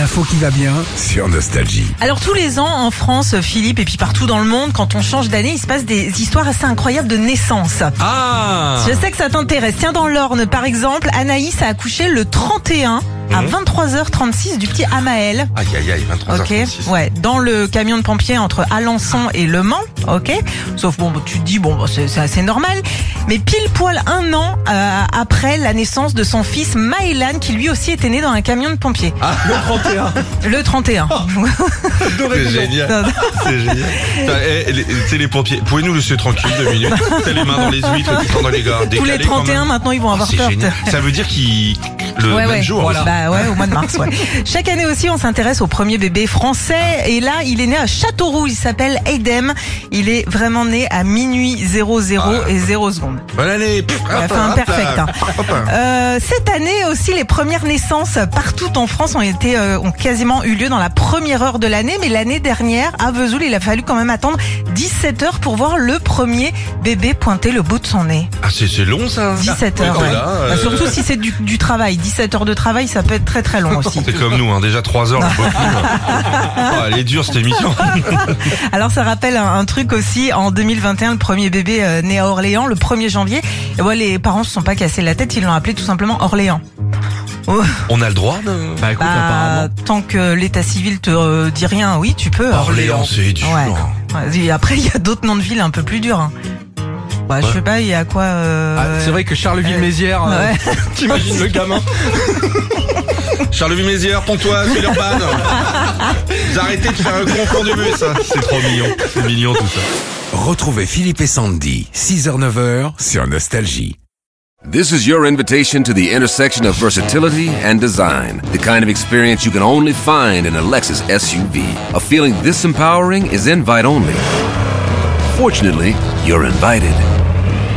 L'info qui va bien sur Nostalgie. Alors tous les ans en France, Philippe, et puis partout dans le monde, quand on change d'année, il se passe des histoires assez incroyables de naissance. Ah Je sais que ça t'intéresse. Tiens, dans l'Orne, par exemple, Anaïs a accouché le 31 à 23h36 du petit Amael. Aïe aïe aïe, 23 Ok, h ouais, dans le camion de pompiers entre Alençon et Le Mans, ok. Sauf bon, tu te dis bon, bah, c'est c'est assez normal, mais pile poil un an euh, après la naissance de son fils Maëlan, qui lui aussi était né dans un camion de pompiers. Ah, Le 31. c'est génial. C'est génial. Putain, eh, les- Tu sais, les pompiers, pouvez-nous laisser tranquille deux minutes? T'as les mains dans les huîtres, tout le temps dans les gars. Tous les décalés quand 31 même. maintenant ils vont Oh, avoir c'est peur. génial. Ça veut dire qu'il le Ouais, même ouais. jour. Bah ouais, au mois de mars, ouais. Chaque année aussi, on s'intéresse au premier bébé français. Et là, il est né à Châteauroux. Il s'appelle Aidem. Il est vraiment né à minuit 00 et 0 secondes. Bonne année. Hop, perfect. hein. Euh, cette année aussi, les premières naissances partout en France ont été euh, ont quasiment eu lieu dans la première heure de l'année. Mais l'année dernière, à Vesoul, il a fallu quand même attendre 17 heures pour voir le premier bébé pointer le bout de son nez. Ah, c'est long ça 17 heures, Ouais, ouais. là, euh, Bah, surtout si c'est du, du travail. 17 heures de travail, ça peut être très très long aussi. C'est comme nous, hein, déjà 3 heures. plus, hein. Oh, elle est dure cette émission. Alors ça rappelle un, un truc aussi, en 2021, le premier bébé euh, né à Orléans, le 1er janvier, et ouais, les parents se sont pas cassés la tête, ils l'ont appelé tout simplement Orléans. Oh, On a le droit de. Bah écoute, bah, apparemment. tant que l'état civil te euh, dit rien, oui, tu peux. Orléans, c'est dur. Ouais. Ouais, et après, il y a d'autres noms de villes un peu plus durs. hein. Bah, je Ouais. sais pas, il y a quoi euh, Ah, c'est vrai que Charleville-Mézières, euh, Ouais. t'imagines le gamin Charleville-Mézières, Pontoise, Villeurbanne. Vous arrêtez de faire un confort de bus, ça. C'est trop mignon. C'est mignon tout ça. Retrouvez Philippe et Sandy, 6h-9h sur Nostalgie. This is your invitation to the intersection of versatility and design. The kind of experience you can only find in a Lexus SUV. A feeling this empowering is invite only. Fortunately, you're invited.